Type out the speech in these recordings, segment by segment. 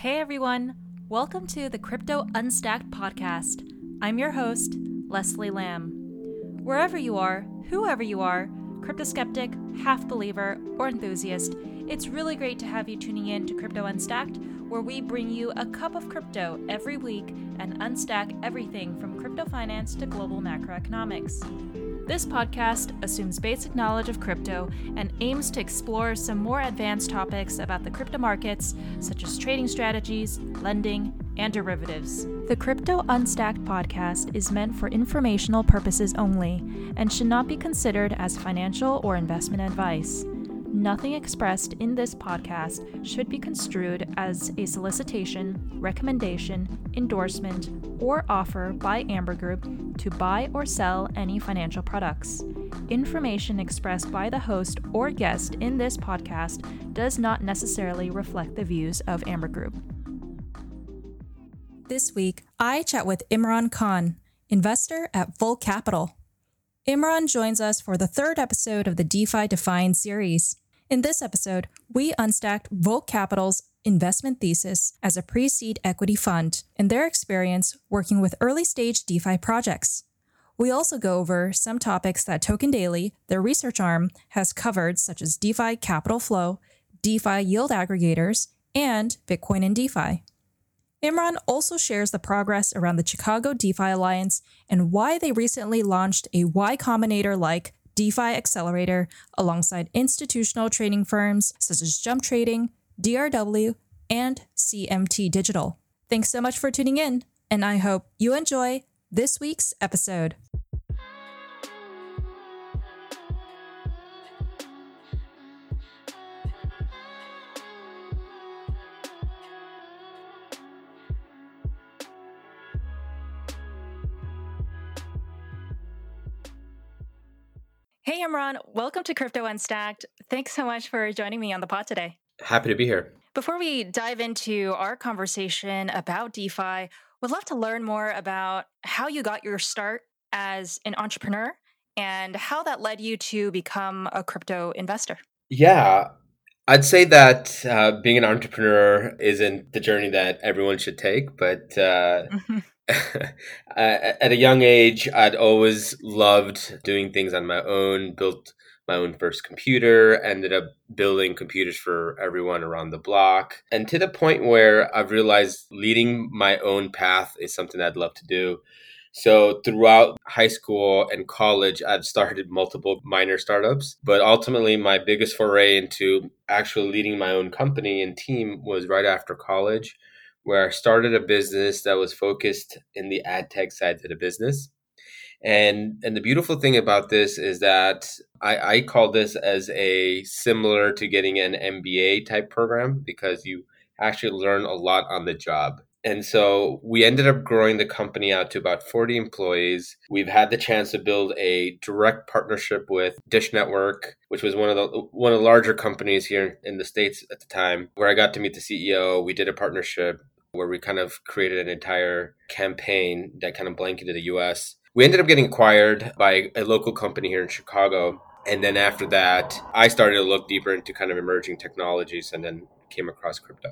Hey everyone, welcome to the Crypto Unstacked podcast. I'm your host, Leslie Lamb. Wherever you are, whoever you are, crypto skeptic, half believer, or enthusiast, it's really great to have you tuning in to Crypto Unstacked, where we bring you a cup of crypto every week and unstack everything from crypto finance to global macroeconomics. This podcast assumes basic knowledge of crypto and aims to explore some more advanced topics about the crypto markets, such as trading strategies, lending, and derivatives. The Crypto Unstacked podcast is meant for informational purposes only and should not be considered as financial or investment advice. Nothing expressed in this podcast should be construed as a solicitation, recommendation, endorsement, or offer by Amber Group to buy or sell any financial products. Information expressed by the host or guest in this podcast does not necessarily reflect the views of Amber Group. This week, I chat with Imran Khan, investor at Volt Capital. Imran joins us for the third episode of the DeFi Defined series. In this episode, we unstacked Volt Capital's investment thesis as a pre seed equity fund and their experience working with early stage DeFi projects. We also go over some topics that Token Daily, their research arm, has covered, such as DeFi capital flow, DeFi yield aggregators, and Bitcoin and DeFi. Imran also shares the progress around the Chicago DeFi Alliance and why they recently launched a Y Combinator like DeFi accelerator alongside institutional trading firms such as Jump Trading, DRW, and CMT Digital. Thanks so much for tuning in, and I hope you enjoy this week's episode. Hey, Imran, welcome to Crypto Unstacked. Thanks so much for joining me on the pod today. Happy to be here. Before we dive into our conversation about DeFi, we'd love to learn more about how you got your start as an entrepreneur and how that led you to become a crypto investor. Yeah, I'd say that uh, being an entrepreneur isn't the journey that everyone should take, but uh, mm-hmm. Uh, at a young age, I'd always loved doing things on my own, built my own first computer, ended up building computers for everyone around the block. And to the point where I've realized leading my own path is something I'd love to do. So throughout high school and college, I've started multiple minor startups, but ultimately my biggest foray into actually leading my own company and team was right after college where I started a business that was focused in the ad tech side of the business. And and the beautiful thing about this is that I, I call this as a similar to getting an MBA type program because you actually learn a lot on the job. And so we ended up growing the company out to about 40 employees. We've had the chance to build a direct partnership with Dish Network, which was one of the one of the larger companies here in the states at the time, where I got to meet the CEO. We did a partnership where we kind of created an entire campaign that kind of blanketed the US. We ended up getting acquired by a local company here in Chicago. And then after that, I started to look deeper into kind of emerging technologies and then came across crypto.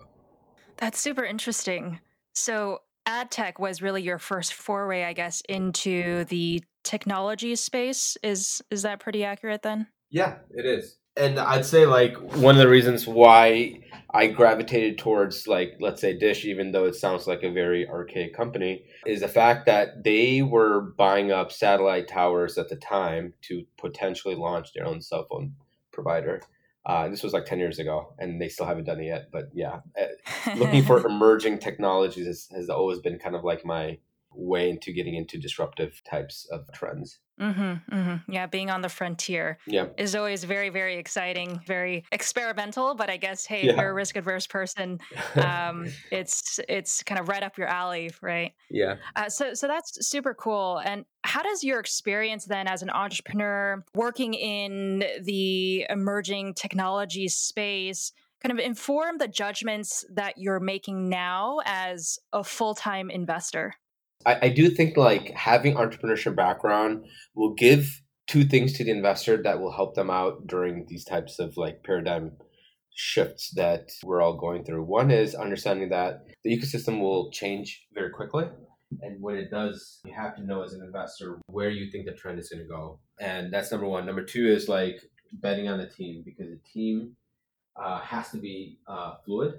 That's super interesting. So, ad tech was really your first foray, I guess, into the technology space. Is is that pretty accurate then? Yeah, it is and I'd say like one of the reasons why I gravitated towards like let's say Dish, even though it sounds like a very archaic company, is the fact that they were buying up satellite towers at the time to potentially launch their own cell phone provider. Uh, this was like 10 years ago and they still haven't done it yet. But yeah, uh, looking for emerging technologies has, has always been kind of like my way into getting into disruptive types of trends. Mm-hmm, mm-hmm. Yeah, being on the frontier yeah. is always very, very exciting, very experimental. But I guess, hey, yeah. if you're a risk adverse person, um, it's it's kind of right up your alley, right? Yeah. Uh, so so that's super cool. And how does your experience then as an entrepreneur working in the emerging technology space? kind of inform the judgments that you're making now as a full-time investor I, I do think like having entrepreneurship background will give two things to the investor that will help them out during these types of like paradigm shifts that we're all going through. One is understanding that the ecosystem will change very quickly. And when it does, you have to know as an investor where you think the trend is going to go. And that's number one. Number two is like betting on the team because the team uh, has to be uh, fluid.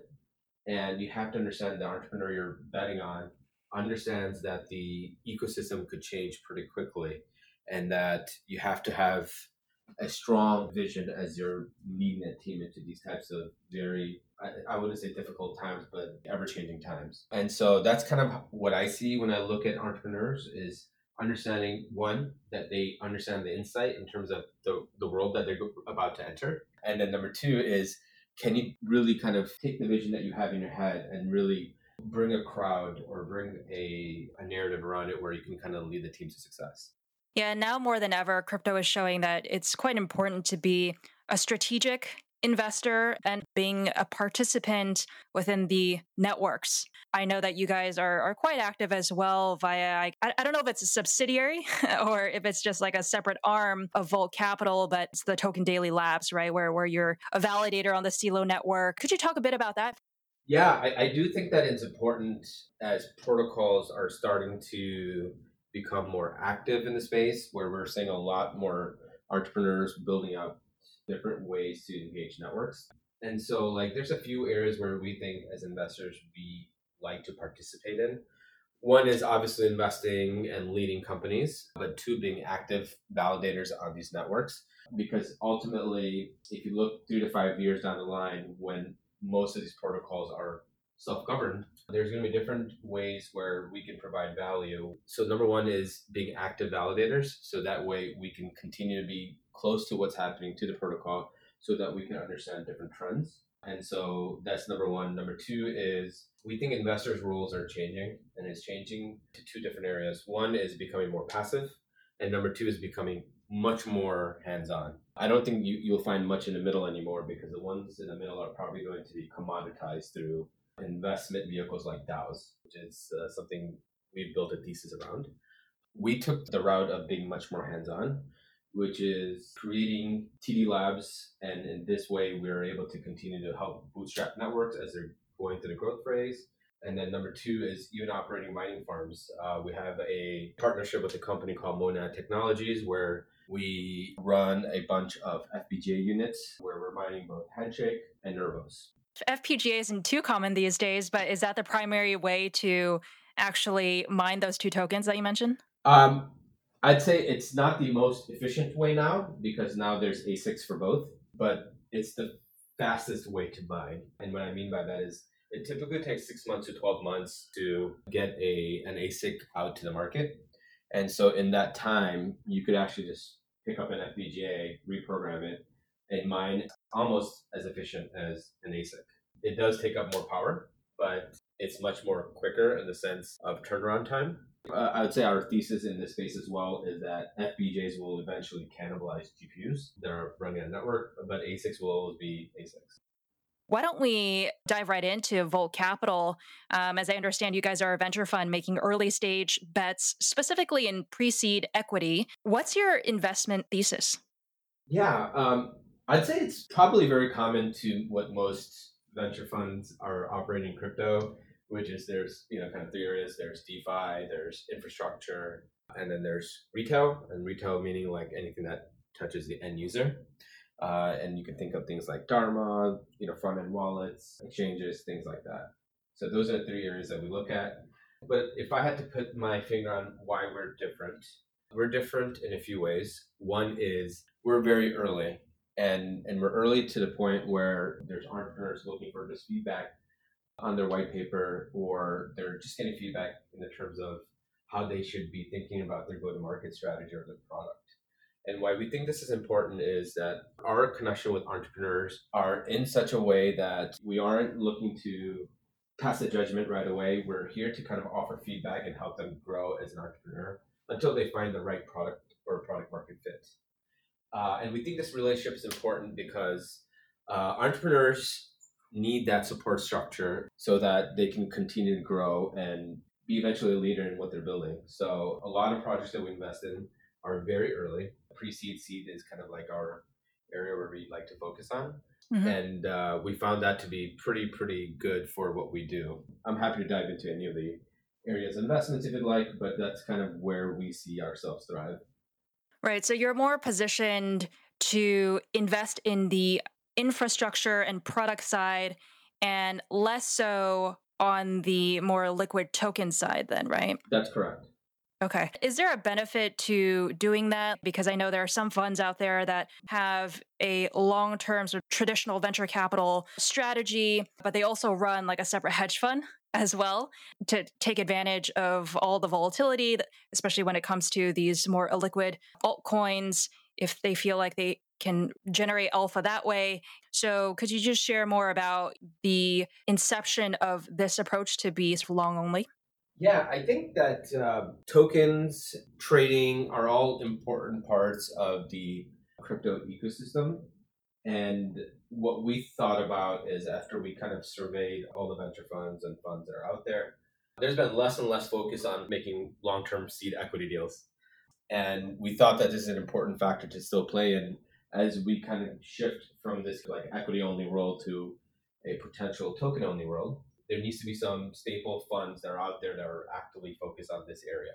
And you have to understand the entrepreneur you're betting on understands that the ecosystem could change pretty quickly and that you have to have a strong vision as you're leading a team into these types of very I, I wouldn't say difficult times but ever changing times. And so that's kind of what i see when i look at entrepreneurs is understanding one that they understand the insight in terms of the, the world that they're about to enter. And then number two is can you really kind of take the vision that you have in your head and really bring a crowd or bring a, a narrative around it where you can kind of lead the team to success yeah, now more than ever, crypto is showing that it's quite important to be a strategic investor and being a participant within the networks. I know that you guys are, are quite active as well via, I, I don't know if it's a subsidiary or if it's just like a separate arm of Volt Capital, but it's the Token Daily Labs, right? Where, where you're a validator on the Celo network. Could you talk a bit about that? Yeah, I, I do think that it's important as protocols are starting to become more active in the space where we're seeing a lot more entrepreneurs building up different ways to engage networks. And so like there's a few areas where we think as investors we like to participate in. One is obviously investing and leading companies, but two being active validators on these networks. Because ultimately, if you look three to five years down the line, when most of these protocols are self-governed. There's going to be different ways where we can provide value. So number one is being active validators. So that way we can continue to be close to what's happening to the protocol so that we can understand different trends. And so that's number one. Number two is we think investors rules are changing and it's changing to two different areas. One is becoming more passive and number two is becoming much more hands-on. I don't think you, you'll find much in the middle anymore because the ones in the middle are probably going to be commoditized through investment vehicles like DAOs, which is uh, something we've built a thesis around. We took the route of being much more hands on, which is creating TD labs. And in this way, we're able to continue to help bootstrap networks as they're going through the growth phase. And then number two is even operating mining farms. Uh, we have a partnership with a company called Monad Technologies where we run a bunch of FPGA units where we're mining both Handshake and Nervos. FPGA isn't too common these days, but is that the primary way to actually mine those two tokens that you mentioned? Um, I'd say it's not the most efficient way now because now there's ASICs for both, but it's the fastest way to mine. And what I mean by that is it typically takes six months to 12 months to get a an ASIC out to the market. And so in that time, you could actually just pick up an FPGA, reprogram it, and mine almost as efficient as an ASIC. It does take up more power, but it's much more quicker in the sense of turnaround time. Uh, I would say our thesis in this space as well is that FPGAs will eventually cannibalize GPUs that are running a network, but ASICs will always be ASICs. Why don't we dive right into Volt Capital? Um, as I understand, you guys are a venture fund making early stage bets, specifically in pre seed equity. What's your investment thesis? Yeah, um, I'd say it's probably very common to what most venture funds are operating crypto, which is there's you know kind of three areas. There's DeFi, there's infrastructure, and then there's retail. And retail meaning like anything that touches the end user. Uh, and you can think of things like Dharma, you know, front end wallets, exchanges, things like that. So those are three areas that we look at. But if I had to put my finger on why we're different, we're different in a few ways. One is we're very early, and and we're early to the point where there's entrepreneurs looking for just feedback on their white paper, or they're just getting feedback in the terms of how they should be thinking about their go-to-market strategy or their product. And why we think this is important is that our connection with entrepreneurs are in such a way that we aren't looking to pass a judgment right away. We're here to kind of offer feedback and help them grow as an entrepreneur until they find the right product or product market fit. Uh, and we think this relationship is important because uh, entrepreneurs need that support structure so that they can continue to grow and be eventually a leader in what they're building. So a lot of projects that we invest in are very early. Pre-seed seed is kind of like our area where we like to focus on. Mm-hmm. And uh, we found that to be pretty, pretty good for what we do. I'm happy to dive into any of the areas of investments if you'd like, but that's kind of where we see ourselves thrive. Right. So you're more positioned to invest in the infrastructure and product side and less so on the more liquid token side, then, right? That's correct. Okay. Is there a benefit to doing that? Because I know there are some funds out there that have a long term sort of traditional venture capital strategy, but they also run like a separate hedge fund as well to take advantage of all the volatility, especially when it comes to these more illiquid altcoins, if they feel like they can generate alpha that way. So, could you just share more about the inception of this approach to be long only? Yeah, I think that uh, tokens trading are all important parts of the crypto ecosystem. And what we thought about is after we kind of surveyed all the venture funds and funds that are out there, there's been less and less focus on making long term seed equity deals. And we thought that this is an important factor to still play in as we kind of shift from this like equity only world to a potential token only world there needs to be some staple funds that are out there that are actively focused on this area.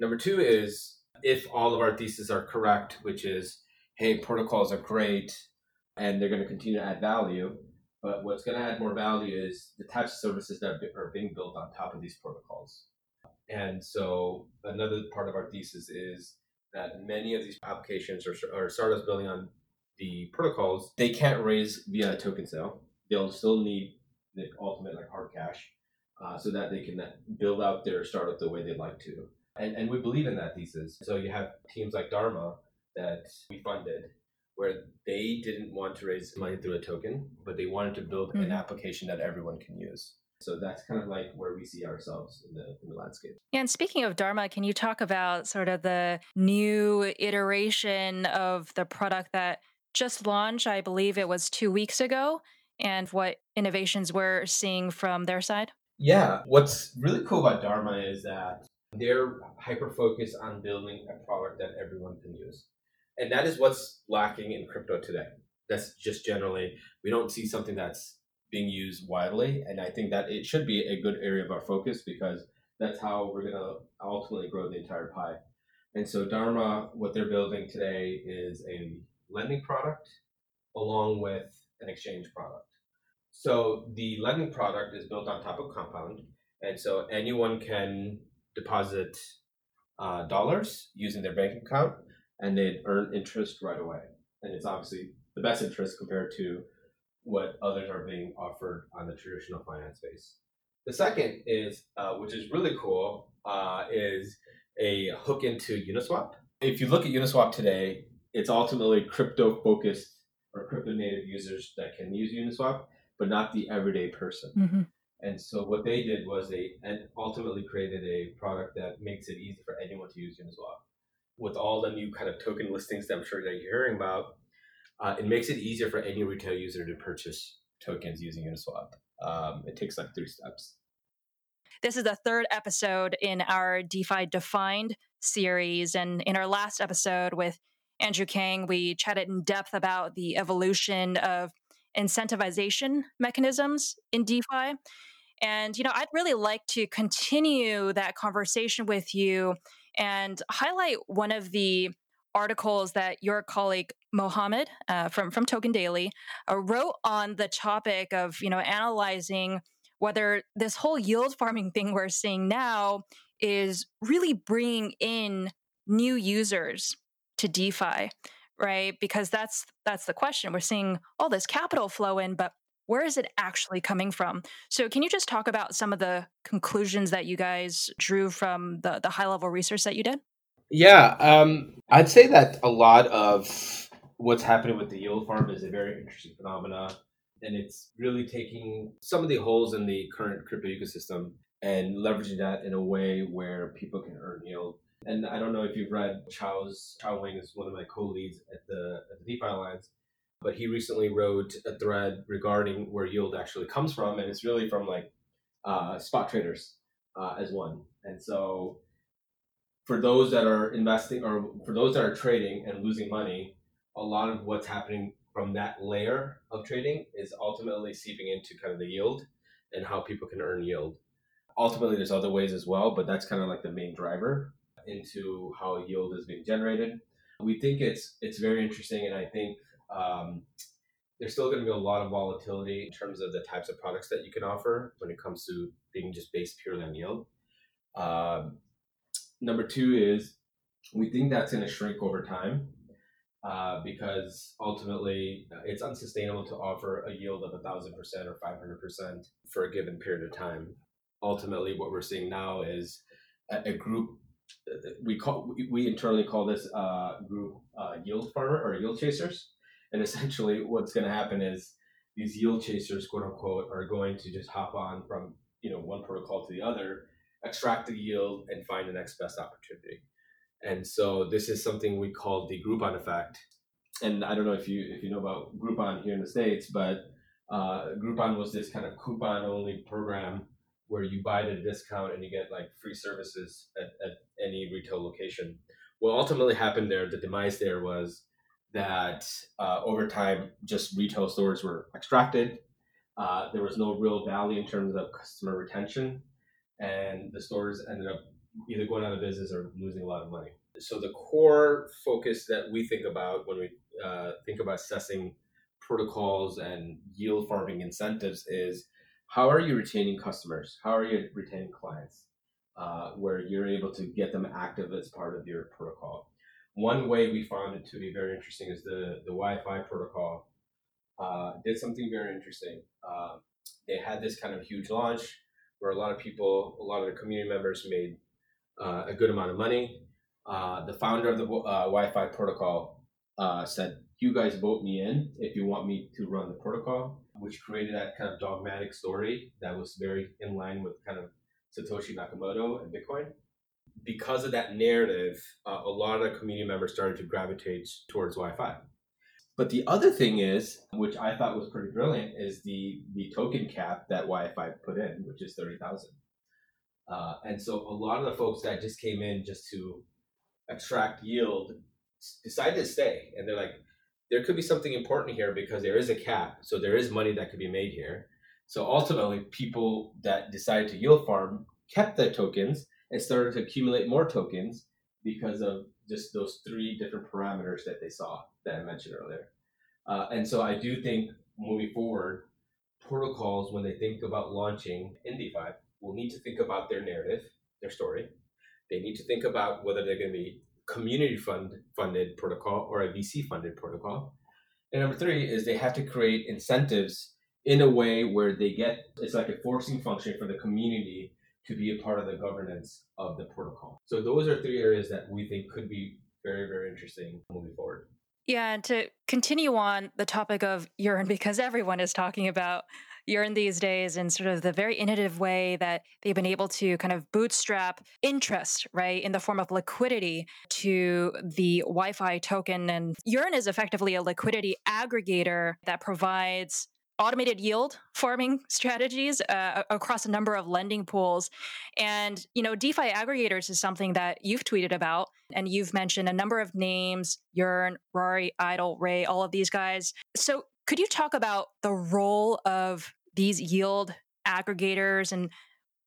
Number two is if all of our theses are correct, which is, hey, protocols are great and they're going to continue to add value, but what's going to add more value is the types of services that are being built on top of these protocols. And so another part of our thesis is that many of these applications or, or startups building on the protocols, they can't raise via a token sale. They'll still need the ultimate like hard cash, uh, so that they can build out their startup the way they'd like to. And, and we believe in that thesis. So you have teams like Dharma that we funded where they didn't want to raise money through a token, but they wanted to build mm-hmm. an application that everyone can use. So that's kind of like where we see ourselves in the, in the landscape. Yeah, and speaking of Dharma, can you talk about sort of the new iteration of the product that just launched? I believe it was two weeks ago and what innovations we're seeing from their side? Yeah, what's really cool about Dharma is that they're hyper focused on building a product that everyone can use. And that is what's lacking in crypto today. That's just generally, we don't see something that's being used widely. And I think that it should be a good area of our focus because that's how we're going to ultimately grow the entire pie. And so, Dharma, what they're building today is a lending product along with an exchange product. So the lending product is built on top of Compound, and so anyone can deposit uh, dollars using their bank account, and they earn interest right away. And it's obviously the best interest compared to what others are being offered on the traditional finance space. The second is, uh, which is really cool, uh, is a hook into Uniswap. If you look at Uniswap today, it's ultimately crypto focused or crypto native users that can use Uniswap, but not the everyday person. Mm-hmm. And so what they did was they ultimately created a product that makes it easy for anyone to use Uniswap. With all the new kind of token listings that I'm sure that you're hearing about, uh, it makes it easier for any retail user to purchase tokens using Uniswap. Um, it takes like three steps. This is the third episode in our DeFi Defined series. And in our last episode with Andrew Kang, we chatted in depth about the evolution of incentivization mechanisms in DeFi. And, you know, I'd really like to continue that conversation with you and highlight one of the articles that your colleague Mohammed uh, from from Token Daily uh, wrote on the topic of you know analyzing whether this whole yield farming thing we're seeing now is really bringing in new users to DeFi, right? Because that's that's the question. We're seeing all this capital flow in, but where is it actually coming from? So can you just talk about some of the conclusions that you guys drew from the the high level research that you did? Yeah, um, I'd say that a lot of what's happening with the yield farm is a very interesting phenomena, and it's really taking some of the holes in the current crypto ecosystem and leveraging that in a way where people can earn yield and I don't know if you've read Chao's Chao Wang is one of my co-leads at the at the DeFi Alliance, but he recently wrote a thread regarding where yield actually comes from, and it's really from like uh, spot traders uh, as one. And so, for those that are investing or for those that are trading and losing money, a lot of what's happening from that layer of trading is ultimately seeping into kind of the yield and how people can earn yield. Ultimately, there's other ways as well, but that's kind of like the main driver into how yield is being generated. We think it's it's very interesting, and I think um, there's still going to be a lot of volatility in terms of the types of products that you can offer when it comes to being just based purely on yield. Um, number two is we think that's going to shrink over time uh, because ultimately uh, it's unsustainable to offer a yield of a thousand percent or 500 percent for a given period of time. Ultimately, what we're seeing now is a, a group. We call we internally call this uh, group uh, yield farmer or yield chasers, and essentially what's going to happen is these yield chasers, quote unquote, are going to just hop on from you know one protocol to the other, extract the yield, and find the next best opportunity. And so this is something we call the Groupon effect. And I don't know if you if you know about Groupon here in the states, but uh, Groupon was this kind of coupon only program where you buy at a discount and you get like free services at, at any retail location. What ultimately happened there, the demise there was that uh, over time, just retail stores were extracted. Uh, there was no real value in terms of customer retention, and the stores ended up either going out of business or losing a lot of money. So the core focus that we think about when we uh, think about assessing protocols and yield farming incentives is how are you retaining customers? How are you retaining clients? Uh, where you're able to get them active as part of your protocol. One way we found it to be very interesting is the, the YFI protocol uh, did something very interesting. Uh, they had this kind of huge launch where a lot of people, a lot of the community members made uh, a good amount of money. Uh, the founder of the uh, YFI protocol said, "You guys vote me in if you want me to run the protocol," which created that kind of dogmatic story that was very in line with kind of Satoshi Nakamoto and Bitcoin. Because of that narrative, uh, a lot of community members started to gravitate towards YFI. But the other thing is, which I thought was pretty brilliant, is the the token cap that YFI put in, which is thirty thousand. Uh, and so a lot of the folks that just came in just to attract yield decided to stay. And they're like, there could be something important here because there is a cap. So there is money that could be made here. So ultimately, people that decided to yield farm kept their tokens and started to accumulate more tokens because of just those three different parameters that they saw that I mentioned earlier. Uh, and so I do think moving forward, protocols, when they think about launching in DeFi, will need to think about their narrative, their story. They need to think about whether they're going to be community fund funded protocol or a VC funded protocol. And number three is they have to create incentives in a way where they get it's like a forcing function for the community to be a part of the governance of the protocol. So those are three areas that we think could be very, very interesting moving forward. Yeah, and to continue on the topic of Yearn, because everyone is talking about Yearn these days in sort of the very innovative way that they've been able to kind of bootstrap interest, right, in the form of liquidity to the YFI token. And Yearn is effectively a liquidity aggregator that provides automated yield farming strategies uh, across a number of lending pools. And, you know, DeFi aggregators is something that you've tweeted about and you've mentioned a number of names, Yearn, Rari, Idle, Ray, all of these guys. So could you talk about the role of these yield aggregators and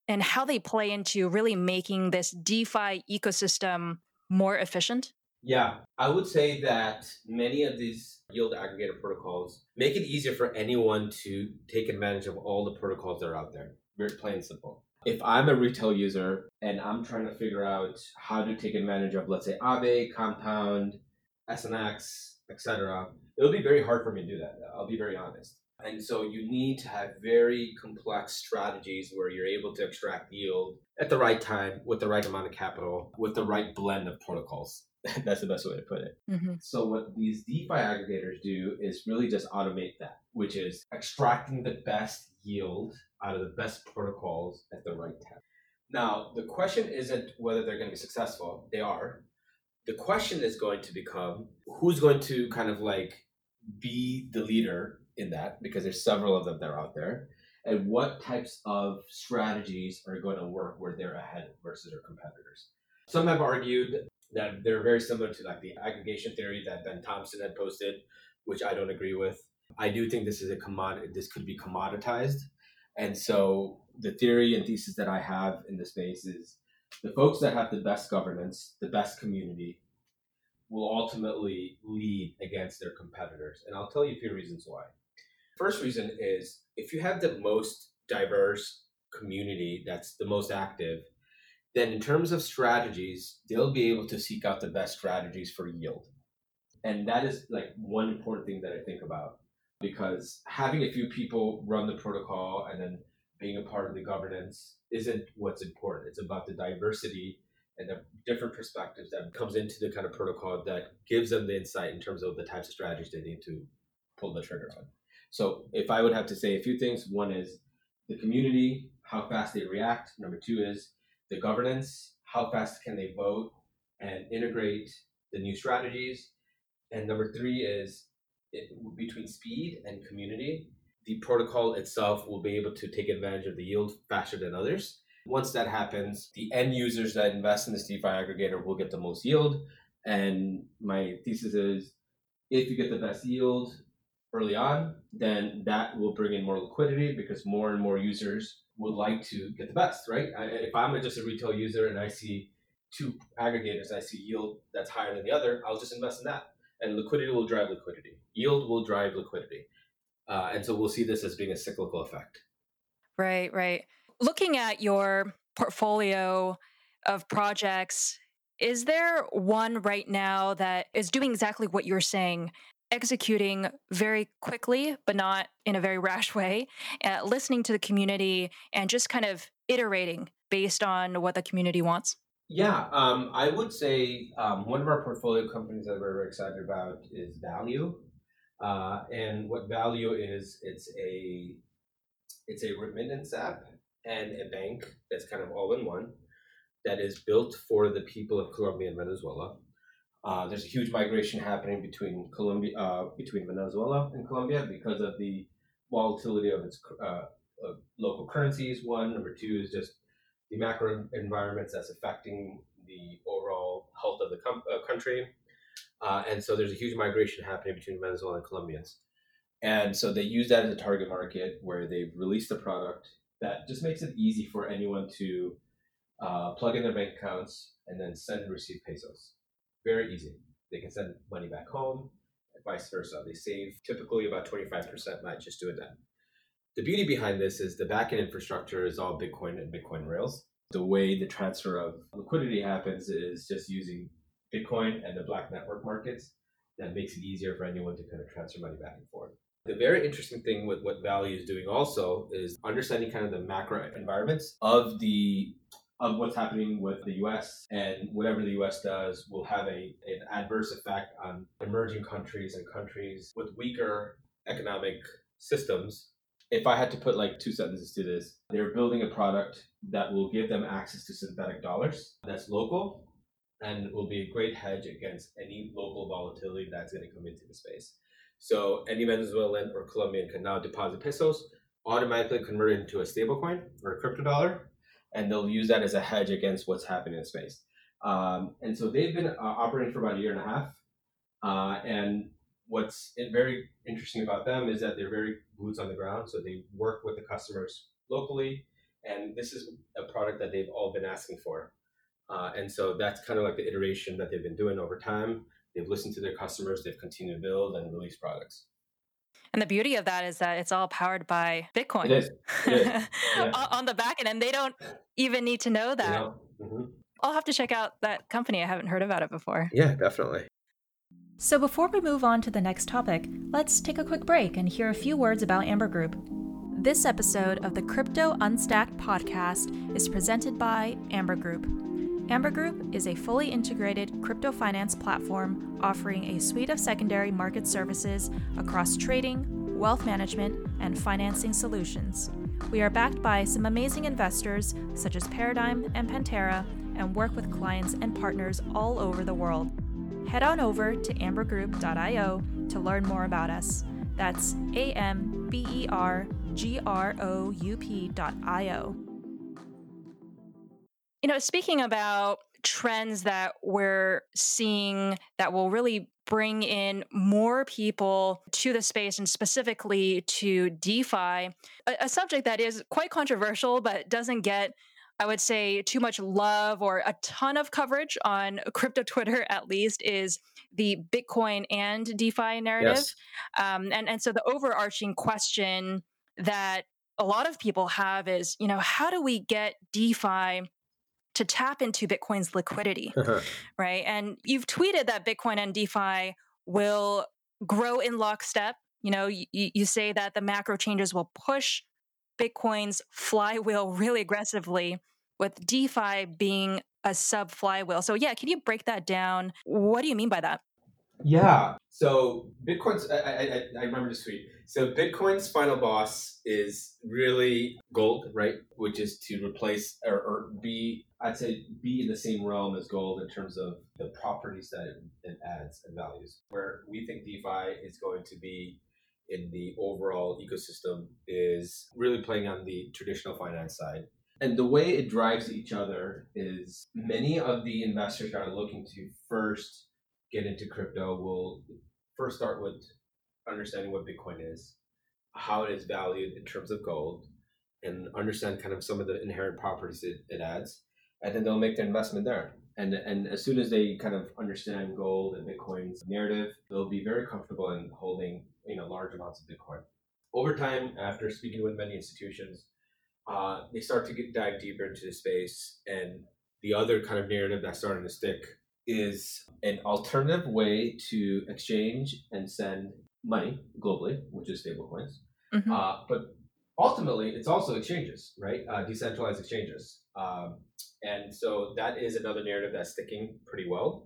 and how they play into really making this DeFi ecosystem more efficient? Yeah, I would say that many of these yield aggregator protocols make it easier for anyone to take advantage of all the protocols that are out there. Very plain and simple. If I'm a retail user and I'm trying to figure out how to take advantage of, let's say, Aave, Compound, SNX, etc., it'll be very hard for me to do that. I'll be very honest. And so you need to have very complex strategies where you're able to extract yield at the right time with the right amount of capital with the right blend of protocols. That's the best way to put it. Mm-hmm. So what these DeFi aggregators do is really just automate that, which is extracting the best yield out of the best protocols at the right time. Now, the question isn't whether they're going to be successful. They are. The question is going to become who's going to kind of like be the leader in that because there's several of them that are out there and what types of strategies are going to work where they're ahead versus their competitors some have argued that they're very similar to like the aggregation theory that ben thompson had posted which I don't agree with. I do think this is a commodity. This could be commoditized, and so the theory and thesis that I have in the space is the folks that have the best governance, the best community, will ultimately lead against their competitors. And I'll tell you a few reasons why. First reason is if you have the most diverse community that's the most active, then in terms of strategies, they'll be able to seek out the best strategies for yield. And that is like one important thing that I think about because having a few people run the protocol and then being a part of the governance isn't what's important. It's about the diversity and the different perspectives that comes into the kind of protocol that gives them the insight in terms of the types of strategies they need to pull the trigger on. So if I would have to say a few things, one is the community, how fast they react. Number two is the governance, how fast can they vote and integrate the new strategies. And number three is it, between speed and community, the protocol itself will be able to take advantage of the yield faster than others. Once that happens, the end users that invest in this DeFi aggregator will get the most yield. And my thesis is if you get the best yield early on, then that will bring in more liquidity because more and more users would like to get the best, right? If I'm just a retail user and I see two aggregators, I see yield that's higher than the other, I'll just invest in that. And liquidity will drive liquidity. Yield will drive liquidity. Uh, and so we'll see this as being a cyclical effect. Right, right. Looking at your portfolio of projects, is there one right now that is doing exactly what you're saying, executing very quickly, but not in a very rash way, uh, listening to the community and just kind of iterating based on what the community wants? Yeah, um, I would say um, one of our portfolio companies that we're very excited about is Valiu. Uh, and what Valiu is, it's a it's a remittance app and a bank that's kind of all in one that is built for the people of Colombia and Venezuela. Uh, there's a huge migration happening between Colombia, uh, between Venezuela and Colombia because of the volatility of its uh, of local currencies. One, number two is just the macro environments that's affecting the overall health of the com- uh, country. Uh, and so there's a huge migration happening between Venezuela and Colombians. And so they use that as a target market where they've released a product that just makes it easy for anyone to uh, plug in their bank accounts and then send and receive pesos. Very easy. They can send money back home, vice versa. They save typically about 25% by just doing that. The beauty behind this is the backend infrastructure is all Bitcoin and Bitcoin Rails. The way the transfer of liquidity happens is just using Bitcoin and the black network markets. That makes it easier for anyone to kind of transfer money back and forth. The very interesting thing with what Valiu is doing also is understanding kind of the macro environments of the of what's happening with the US and whatever the US does will have a, an adverse effect on emerging countries and countries with weaker economic systems. If I had to put like two sentences to this, they're building a product that will give them access to synthetic dollars that's local and will be a great hedge against any local volatility that's going to come into the space. So any Venezuelan or Colombian can now deposit pesos, automatically convert it into a stablecoin or a crypto dollar, and they'll use that as a hedge against what's happening in space. Um, and so they've been uh, operating for about a year and a half. Uh, and what's very interesting about them is that they're very boots on the ground. So they work with the customers locally, and this is a product that they've all been asking for. Uh, and so that's kind of like the iteration that they've been doing over time. They've listened to their customers, they've continued to build and release products. And the beauty of that is that it's all powered by Bitcoin. It is. It is. Yeah. on the back end, and they don't even need to know that. You know? mm-hmm. I'll have to check out that company. I haven't heard about it before. Yeah, definitely. So before we move on to the next topic, let's take a quick break and hear a few words about Amber Group. This episode of the Crypto Unstacked podcast is presented by Amber Group. Amber Group is a fully integrated crypto finance platform offering a suite of secondary market services across trading, wealth management, and financing solutions. We are backed by some amazing investors such as Paradigm and Pantera and work with clients and partners all over the world. Head on over to ambergroup.io to learn more about us. That's A M B E R G R O U P.io. You know, speaking about trends that we're seeing that will really bring in more people to the space and specifically to DeFi, a, a subject that is quite controversial but doesn't get I would say too much love or a ton of coverage on crypto Twitter, at least, is the Bitcoin and DeFi narrative. Yes. Um, and, and so the overarching question that a lot of people have is, you know, how do we get DeFi to tap into Bitcoin's liquidity, uh-huh. right? And you've tweeted that Bitcoin and DeFi will grow in lockstep. You know, you, you say that the macro changes will push Bitcoin's flywheel really aggressively, with DeFi being a sub flywheel. So, yeah, can you break that down? What do you mean by that? Yeah. So Bitcoin's, I, I, I remember this tweet. So Bitcoin's final boss is really gold, right? Which is to replace or, or be, I'd say, be in the same realm as gold in terms of the properties that it, it adds and values. Where we think DeFi is going to be in the overall ecosystem is really playing on the traditional finance side. And the way it drives each other is many of the investors that are looking to first get into crypto will first start with understanding what Bitcoin is, how it is valued in terms of gold, and understand kind of some of the inherent properties it, it adds. And then they'll make the investment there. And, and as soon as they kind of understand gold and Bitcoin's narrative, they'll be very comfortable in holding you know large amounts of Bitcoin. Over time, after speaking with many institutions, uh, they start to get dive deeper into the space, and the other kind of narrative that's starting to stick is an alternative way to exchange and send money globally, which is stablecoins. Mm-hmm. Uh, but ultimately, it's also exchanges, right? Uh, decentralized exchanges. Um, and so that is another narrative that's sticking pretty well.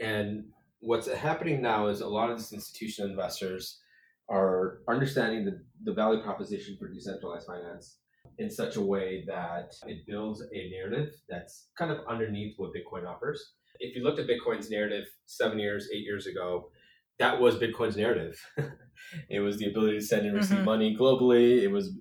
And what's happening now is a lot of these institutional investors are understanding the, the value proposition for decentralized finance in such a way that it builds a narrative that's kind of underneath what Bitcoin offers. If you looked at Bitcoin's narrative seven years, eight years ago, that was Bitcoin's narrative. it was the ability to send and receive mm-hmm. money globally. It was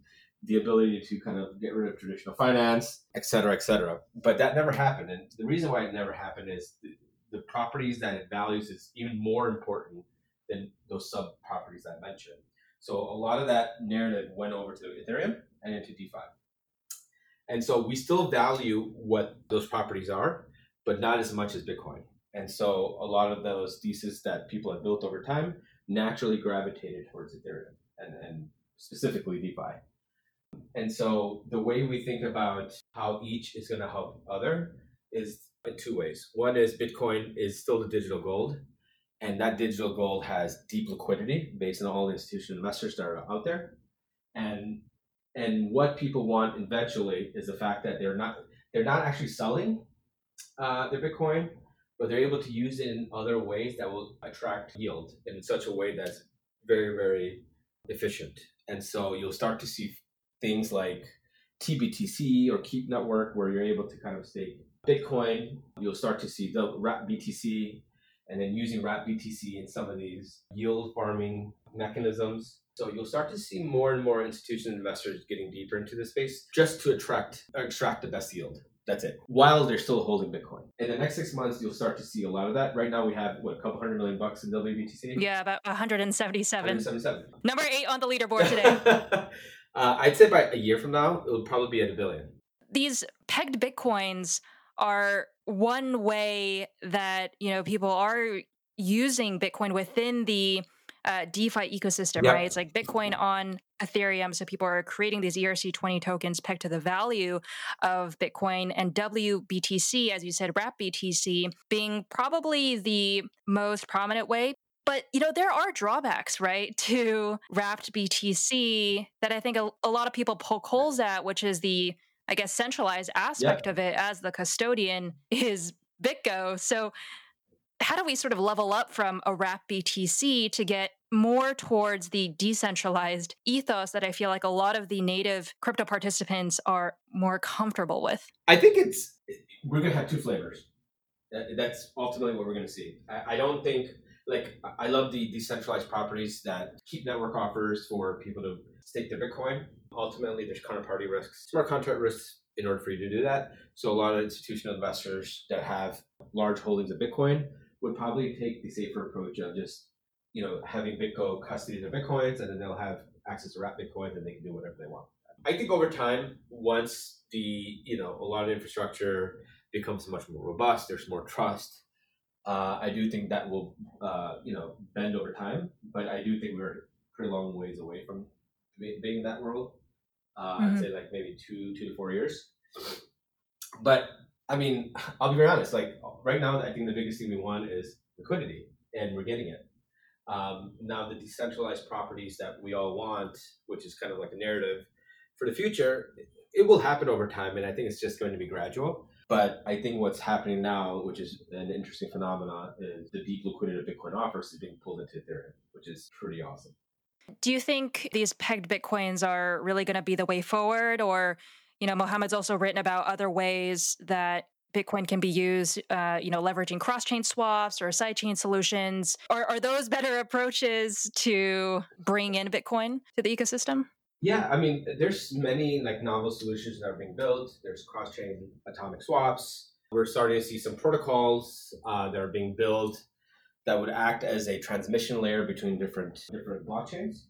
the ability to kind of get rid of traditional finance, et cetera, et cetera. But that never happened. And the reason why it never happened is the, the properties that it values is even more important than those sub properties I mentioned. So a lot of that narrative went over to Ethereum and into DeFi. And so we still value what those properties are, but not as much as Bitcoin. And so a lot of those theses that people have built over time naturally gravitated towards Ethereum and, and specifically DeFi. And so the way we think about how each is going to help other is in two ways. One is Bitcoin is still the digital gold, and that digital gold has deep liquidity based on all the institutional investors that are out there. And and what people want eventually is the fact that they're not they're not actually selling uh, their Bitcoin, but they're able to use it in other ways that will attract yield in such a way that's very very efficient. And so you'll start to see things like TBTC or Keep Network, where you're able to kind of stake Bitcoin. You'll start to see the Wrap BTC and then using Wrap BTC in some of these yield farming mechanisms. So you'll start to see more and more institutional investors getting deeper into the space just to attract extract the best yield. That's it. While they're still holding Bitcoin. In the next six months, you'll start to see a lot of that. Right now, we have what a couple hundred million bucks in WBTC. Yeah, about 177. 177. Number eight on the leaderboard today. uh, I'd say by a year from now, it will probably be at a billion. These pegged bitcoins are one way that you know people are using Bitcoin within the uh, DeFi ecosystem, yep. right? It's like Bitcoin on Ethereum. So people are creating these ERC20 tokens pegged to the value of Bitcoin and WBTC, as you said, Wrap BTC being probably the most prominent way. But you know there are drawbacks, right, to Wrapped BTC that I think a, a lot of people poke holes at, which is the I guess, centralized aspect of it as the custodian is BitGo. So, how do we sort of level up from a wrap BTC to get more towards the decentralized ethos that I feel like a lot of the native crypto participants are more comfortable with? I think it's we're going to have two flavors. That's ultimately what we're going to see. I don't think like I love the decentralized properties that Keep Network offers for people to stake their Bitcoin. Ultimately, there's counterparty risks, smart contract risks in order for you to do that. So a lot of institutional investors that have large holdings of Bitcoin would probably take the safer approach of just, you know, having BitGo custody their Bitcoins and then they'll have access to wrap Bitcoin and they can do whatever they want. I think over time, once the, you know, a lot of infrastructure becomes much more robust, there's more trust. Uh, I do think that will, uh, you know, bend over time, but I do think we're pretty long ways away from being in that world. Uh, mm-hmm. I'd say like maybe two, two to four years. But I mean, I'll be very honest. Like right now, I think the biggest thing we want is liquidity, and we're getting it. Um, now, the decentralized properties that we all want, which is kind of like a narrative for the future, it will happen over time, and I think it's just going to be gradual. But I think what's happening now, which is an interesting phenomenon, is the deep liquidity of Bitcoin offers is being pulled into Ethereum, which is pretty awesome. Do you think these pegged Bitcoins are really going to be the way forward? Or, you know, Mohammed's also written about other ways that Bitcoin can be used, uh, you know, leveraging cross chain swaps or sidechain solutions. Are, are those better approaches to bring in Bitcoin to the ecosystem? Yeah, I mean, there's many like novel solutions that are being built. There's cross-chain atomic swaps. We're starting to see some protocols uh, that are being built that would act as a transmission layer between different different blockchains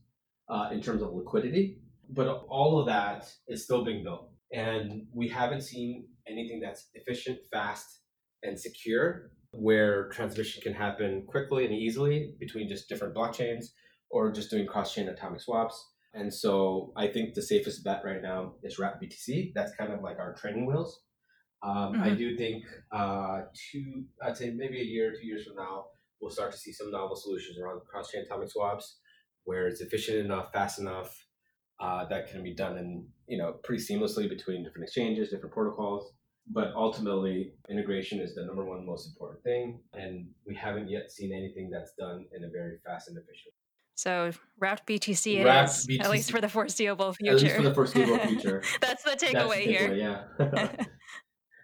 uh, in terms of liquidity. But all of that is still being built, and we haven't seen anything that's efficient, fast, and secure, where transmission can happen quickly and easily between just different blockchains, or just doing cross-chain atomic swaps and so I think the safest bet right now is Wrap BTC. That's kind of like our training wheels. Um, mm-hmm. I do think uh, two, I'd say maybe a year, two years from now, we'll start to see some novel solutions around cross-chain atomic swaps, where it's efficient enough, fast enough, uh, that can be done in you know pretty seamlessly between different exchanges, different protocols. But ultimately, integration is the number one most important thing, and we haven't yet seen anything that's done in a very fast and efficient so wrapped BTC it wrapped is, BTC. at least for the foreseeable future. At least for the foreseeable future. That's the takeaway here. yeah.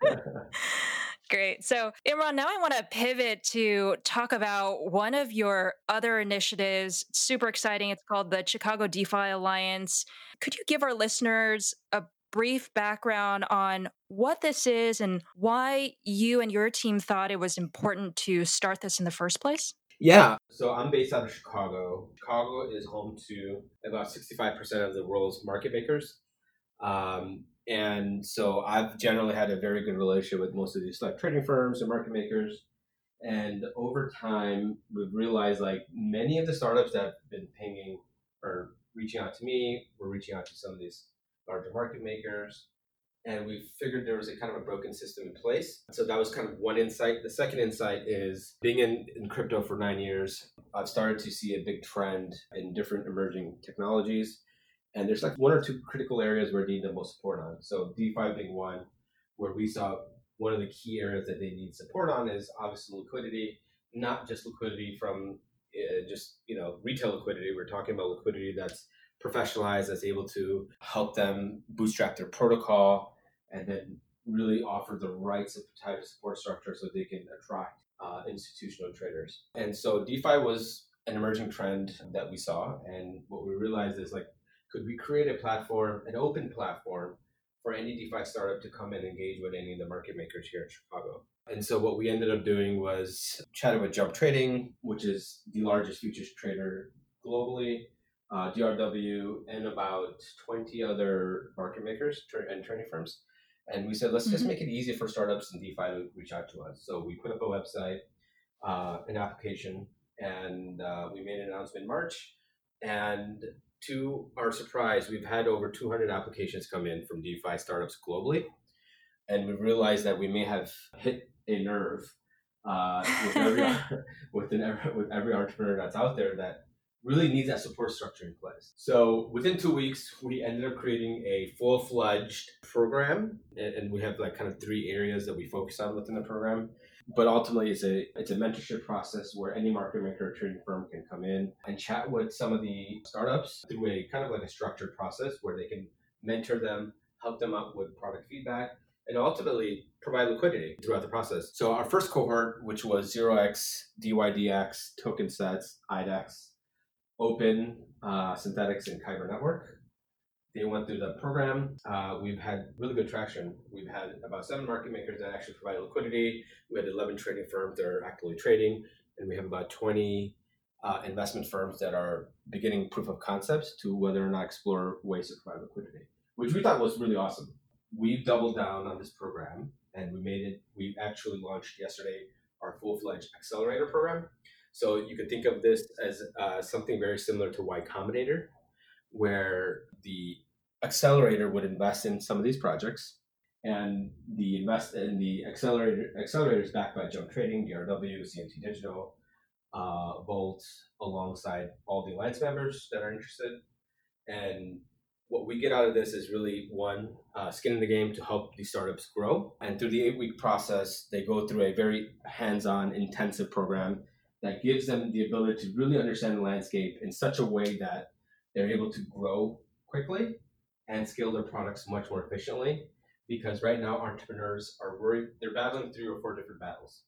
Great. So, Imran, now I want to pivot to talk about one of your other initiatives. Super exciting. It's called the Chicago DeFi Alliance. Could you give our listeners a brief background on what this is and why you and your team thought it was important to start this in the first place? Yeah. So I'm based out of Chicago. Chicago is home to about 65% of the world's market makers. Um, and so I've generally had a very good relationship with most of these like trading firms and market makers. And over time, we've realized like many of the startups that have been pinging or reaching out to me, we're reaching out to some of these larger market makers and we figured there was a kind of a broken system in place. So that was kind of one insight. The second insight is being in, in crypto for nine years, I've started to see a big trend in different emerging technologies. And there's like one or two critical areas where they need the most support on. So DeFi being one, where we saw one of the key areas that they need support on is obviously liquidity, not just liquidity from uh, just you know retail liquidity. We're talking about liquidity that's professionalized, that's able to help them bootstrap their protocol, and then really offer the right type of support structure so they can attract uh, institutional traders. And so DeFi was an emerging trend that we saw. And what we realized is like, could we create a platform, an open platform for any DeFi startup to come and engage with any of the market makers here in Chicago? And so what we ended up doing was chatting with Jump Trading, which is the largest futures trader globally, uh, DRW, and about 20 other market makers and trading firms. And we said, let's mm-hmm. just make it easy for startups and DeFi to reach out to us. So we put up a website, uh, an application, and uh, we made an announcement in March. And to our surprise, we've had over 200 applications come in from DeFi startups globally. And we realized that we may have hit a nerve uh, with, every, with, with every entrepreneur that's out there that really needs that support structure in place. So within two weeks, we ended up creating a full fledged program, and, we have like kind of three areas that we focus on within the program. But ultimately, it's a it's a mentorship process where any market maker or trading firm can come in and chat with some of the startups through a kind of like a structured process where they can mentor them, help them out with product feedback, and ultimately provide liquidity throughout the process. So our first cohort, which was 0x, DYDX, TokenSets, IDEX, Opyn, uh, Synthetix, and Kyber Network. They went through the program. Uh, we've had really good traction. We've had about seven market makers that actually provide liquidity. We had 11 trading firms that are actively trading, and we have about 20 uh, investment firms that are beginning proof of concepts to whether or not explore ways to provide liquidity, which we thought was really awesome. We've doubled down on this program and we made it, we actually launched yesterday our full fledged accelerator program. So you could think of this as uh, something very similar to Y Combinator, where the accelerator would invest in some of these projects and the invest in the accelerator accelerator is backed by Jump Trading, DRW, CMT Digital, uh, Volt alongside all the alliance members that are interested. And what we get out of this is really one uh, skin in the game to help these startups grow. And through the eight week process, they go through a very hands on, intensive program that gives them the ability to really understand the landscape in such a way that they're able to grow quickly and scale their products much more efficiently. Because right now, entrepreneurs are worried, they're battling three or four different battles.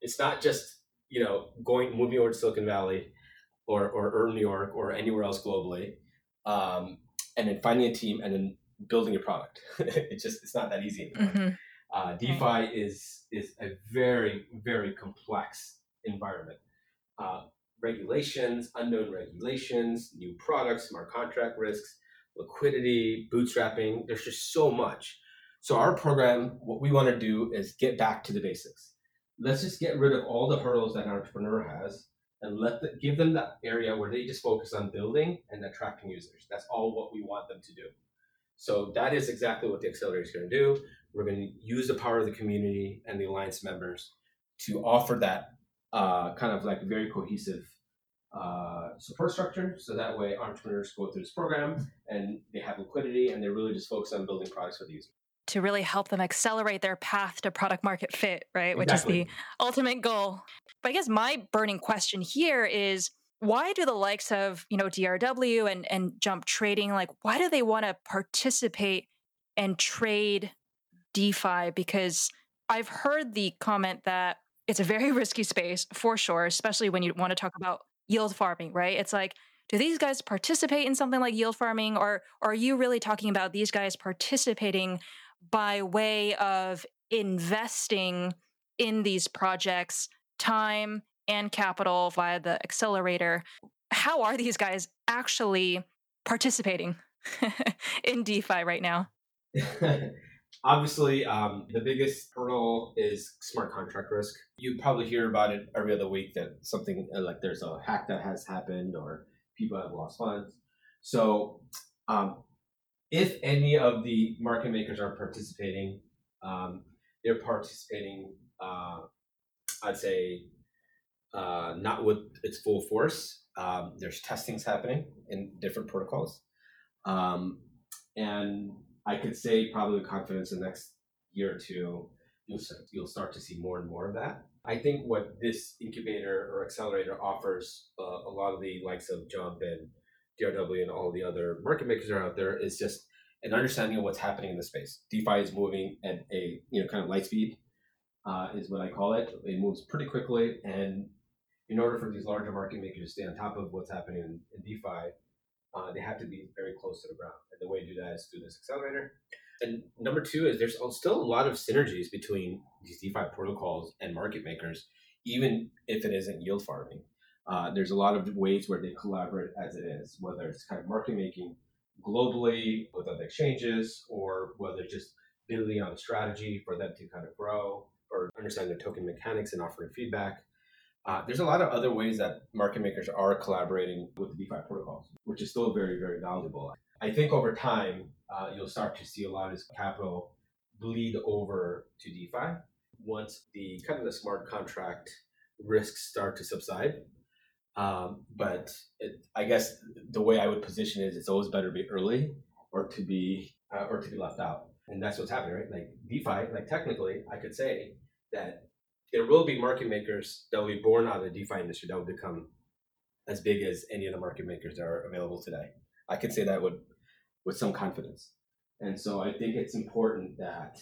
It's not just you know, going moving over to Silicon Valley or, or, or New York or anywhere else globally, um, and then finding a team and then building a product. it's just it's not that easy anymore. Mm-hmm. Uh, DeFi is is a very very complex environment. Uh, regulations, unknown regulations, new products, smart contract risks, liquidity, bootstrapping. There's just so much. So our program, what we want to do is get back to the basics let's just get rid of all the hurdles that an entrepreneur has and let the, give them that area where they just focus on building and attracting users. That's all what we want them to do. So that is exactly what the accelerator is going to do. We're going to use the power of the community and the alliance members to offer that uh, kind of like very cohesive uh, support structure. So that way entrepreneurs go through this program and they have liquidity and they're really just focused on building products for the user to really help them accelerate their path to product market fit, right? Which is the ultimate goal. But I guess my burning question here is why do the likes of, you know, DRW and, and Jump Trading, like, why do they want to participate and trade DeFi? Because I've heard the comment that it's a very risky space for sure, especially when you want to talk about yield farming, right? It's like, do these guys participate in something like yield farming or, or are you really talking about these guys participating by way of investing in these projects time and capital via the accelerator. How are these guys actually participating in DeFi right now? Obviously, um, the biggest hurdle is smart contract risk. You probably hear about it every other week that something uh, like there's a hack that has happened or people have lost funds. So, um, if any of the market makers are participating, um, they're participating, uh, I'd say, uh, not with its full force. Um, there's testings happening in different protocols. Um, and I could say probably with confidence in the next year or two, you'll start, you'll start to see more and more of that. I think what this incubator or accelerator offers uh, a lot of the likes of Jump and DRW and all the other market makers are out there is just an understanding of what's happening in the space. DeFi is moving at a you know kind of light speed, uh, is what I call it. It moves pretty quickly, and in order for these larger market makers to stay on top of what's happening in, in DeFi, uh, they have to be very close to the ground. And the way to do that is through this accelerator. And number two is there's still a lot of synergies between these DeFi protocols and market makers, even if it isn't yield farming. Uh, there's a lot of ways where they collaborate as it is, whether it's kind of market making globally with other exchanges, or whether just building on a strategy for them to kind of grow or understand their token mechanics and offering feedback. Uh, there's a lot of other ways that market makers are collaborating with the DeFi protocols, which is still very, very valuable. I think over time, uh, you'll start to see a lot of this capital bleed over to DeFi once the kind of the smart contract risks start to subside. Um, but it, I guess the way I would position it is it's always better to be early or to be uh, or to be left out, and that's what's happening, right? Like DeFi, like technically, I could say that there will be market makers that will be born out of the DeFi industry that will become as big as any of the market makers that are available today. I can say that with with some confidence, and so I think it's important that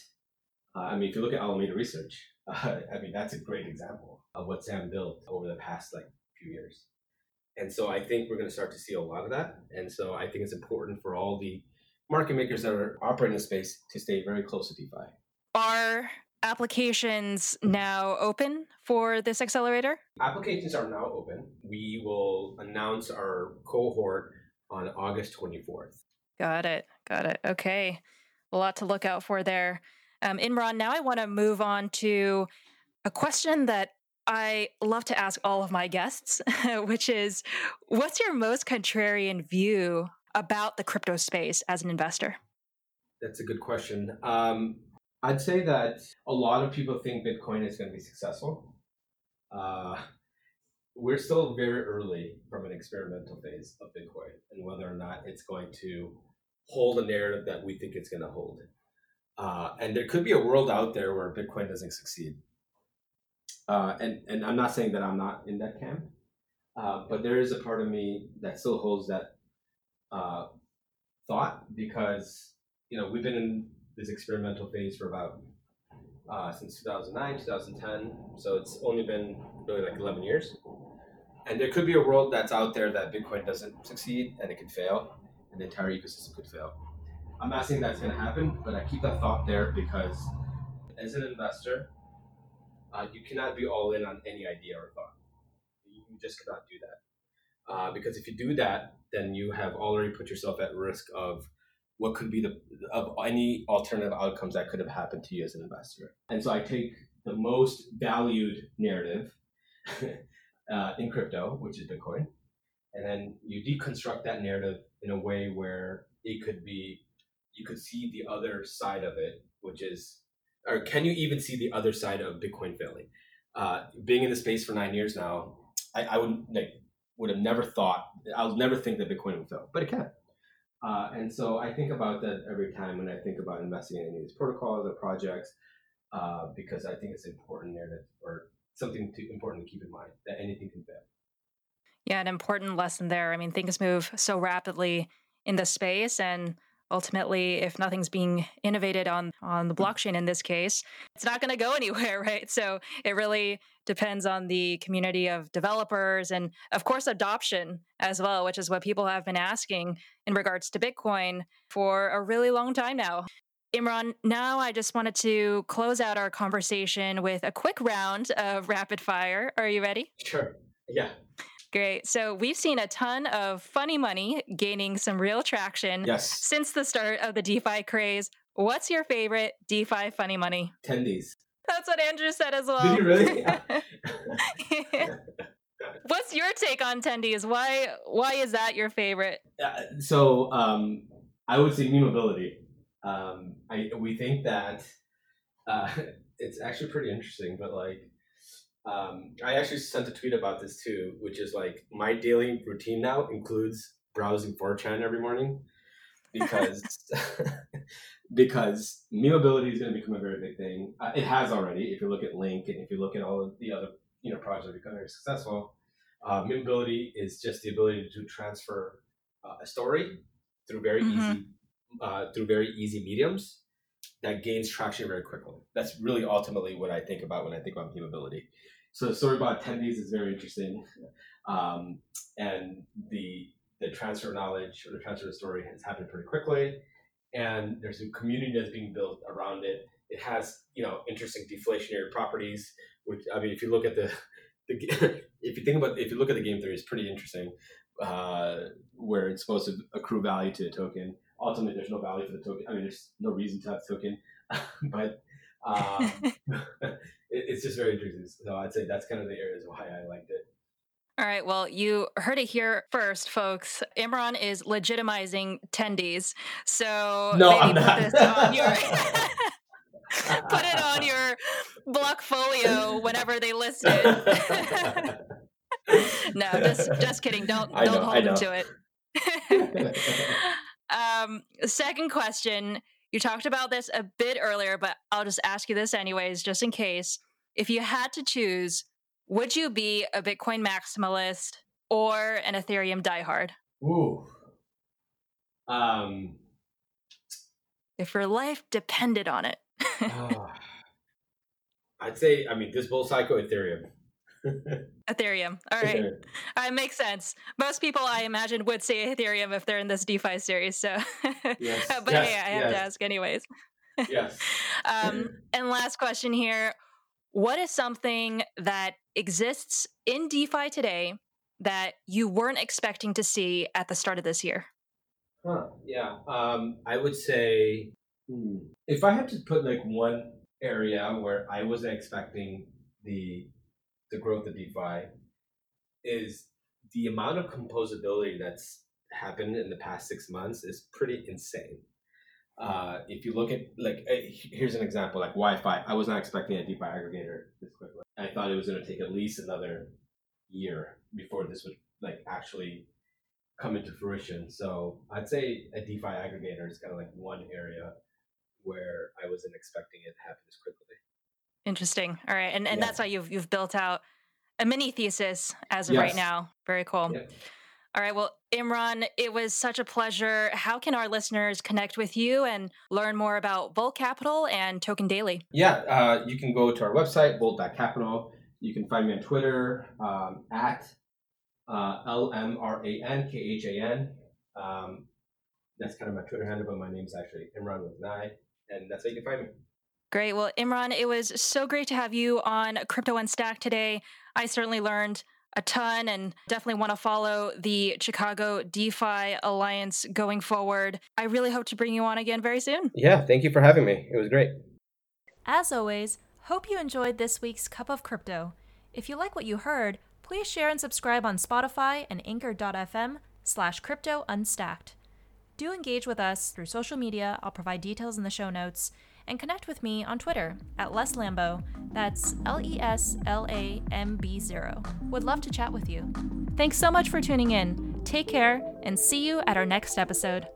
uh, I mean, if you look at Alameda Research, uh, I mean that's a great example of what Sam built over the past like few years. And so I think we're going to start to see a lot of that. And so I think it's important for all the market makers that are operating in the space to stay very close to DeFi. Are applications now open for this accelerator? Applications are now open. We will announce our cohort on August 24th. Got it. Got it. Okay. A lot to look out for there. Um, Imran, now I want to move on to a question that I love to ask all of my guests, which is what's your most contrarian view about the crypto space as an investor? That's a good question. Um, I'd say that a lot of people think Bitcoin is going to be successful. Uh, we're still very early from an experimental phase of Bitcoin and whether or not it's going to hold a narrative that we think it's going to hold. Uh, and there could be a world out there where Bitcoin doesn't succeed. Uh, and, and I'm not saying that I'm not in that camp, uh, but there is a part of me that still holds that uh, thought because you know we've been in this experimental phase for about uh, since 2009, 2010. So it's only been really like 11 years. And there could be a world that's out there that Bitcoin doesn't succeed and it could fail, and the entire ecosystem could fail. I'm not saying that's going to happen, but I keep that thought there because as an investor, uh, you cannot be all in on any idea or thought. You just cannot do that. Uh, because if you do that, then you have already put yourself at risk of what could be the of any alternative outcomes that could have happened to you as an investor. And so I take the most valued narrative uh, in crypto, which is Bitcoin, and then you deconstruct that narrative in a way where it could be you could see the other side of it, which is, or can you even see the other side of Bitcoin failing? Uh, being in the space for nine years now, I, I would like would have never thought I would never think that Bitcoin would fail, but it can. Uh, and so I think about that every time when I think about investing in any of these protocols or projects, uh, because I think it's important there that, or something to, important to keep in mind that anything can fail. Yeah, an important lesson there. I mean, things move so rapidly in the space, and ultimately if nothing's being innovated on on the blockchain in this case it's not going to go anywhere right so it really depends on the community of developers and of course adoption as well which is what people have been asking in regards to bitcoin for a really long time now Imran, now I just wanted to close out our conversation with a quick round of rapid fire. Are you ready? Sure. Yeah. Great. So we've seen a ton of funny money gaining some real traction yes. since the start of the DeFi craze. What's your favorite DeFi funny money? Tendies. That's what Andrew said as well. Did you really? Yeah. What's your take on tendies? Why why is that your favorite? Uh, so um, I would say memeability. Um, I we think that uh, it's actually pretty interesting, but like um, I actually sent a tweet about this too, which is like my daily routine now includes browsing 4chan every morning because because memeability is going to become a very big thing. Uh, it has already. If you look at Link and if you look at all of the other you know projects that become very successful, uh, memeability is just the ability to transfer uh, a story through very mm-hmm. easy uh, through very easy mediums that gains traction very quickly. That's really ultimately what I think about when I think about memeability. So the story about tendies is very interesting, um, and the the transfer of knowledge or the transfer of story has happened pretty quickly, and there's a community that's being built around it. It has you know interesting deflationary properties, which I mean, if you look at the, the if you think about if you look at the game theory, it's pretty interesting. Uh, where it's supposed to accrue value to the token. Ultimately, there's no value for the token. I mean, there's no reason to have the token, but um, it, it's just very interesting. So I'd say that's kind of the areas why I liked it. All right. Well, you heard it here first, folks. Imran is legitimizing tendies. So no, I'm not. Put, your, put it on your blockfolio whenever they list it. no, just just kidding. Don't don't know, hold them to it. Um, second question you talked about this a bit earlier, but I'll just ask you this anyways, just in case. If you had to choose, would you be a Bitcoin maximalist or an Ethereum diehard? Ooh. Um, if your life depended on it. uh, I'd say, I mean, this bull cycle, Ethereum. Ethereum. All right. Ethereum. All right, makes sense. Most people, I imagine, would say Ethereum if they're in this DeFi series. So, yes. but yes. hey, I have yes. to ask anyways. yes. um, and last question here: What is something that exists in DeFi today that you weren't expecting to see at the start of this year? Huh. Yeah. Um, I would say hmm, if I had to put like one area where I wasn't expecting the the growth of DeFi is the amount of composability that's happened in the past six months is pretty insane. Uh, if you look at like eh, here's an example like YFI, I was not expecting a DeFi aggregator this quickly. I thought it was going to take at least another year before this would like actually come into fruition. So I'd say a DeFi aggregator is kind of like one area where I wasn't expecting it to happen as quickly. Interesting. All right, and and yeah. that's why you've you've built out a mini thesis as of yes. right now. Very cool. Yeah. All right. Well, Imran, it was such a pleasure. How can our listeners connect with you and learn more about Volt Capital and Token Daily? Yeah, uh, you can go to our website, volt.capital. You can find me on Twitter um, at uh, L M R A N K H A N. Um, that's kind of my Twitter handle, but my name is actually Imran with an I, and that's how you can find me. Great. Well, Imran, it was so great to have you on Crypto Unstacked today. I certainly learned a ton and definitely want to follow the Chicago DeFi Alliance going forward. I really hope to bring you on again very soon. Yeah, thank you for having me. It was great. As always, hope you enjoyed this week's Cup of Crypto. If you like what you heard, please share and subscribe on Spotify and anchor.fm slash crypto unstacked. Do engage with us through social media. I'll provide details in the show notes and connect with me on Twitter at Les Lambo. That's L E S L A M B 0. Would love to chat with you. Thanks so much for tuning in. Take care and see you at our next episode.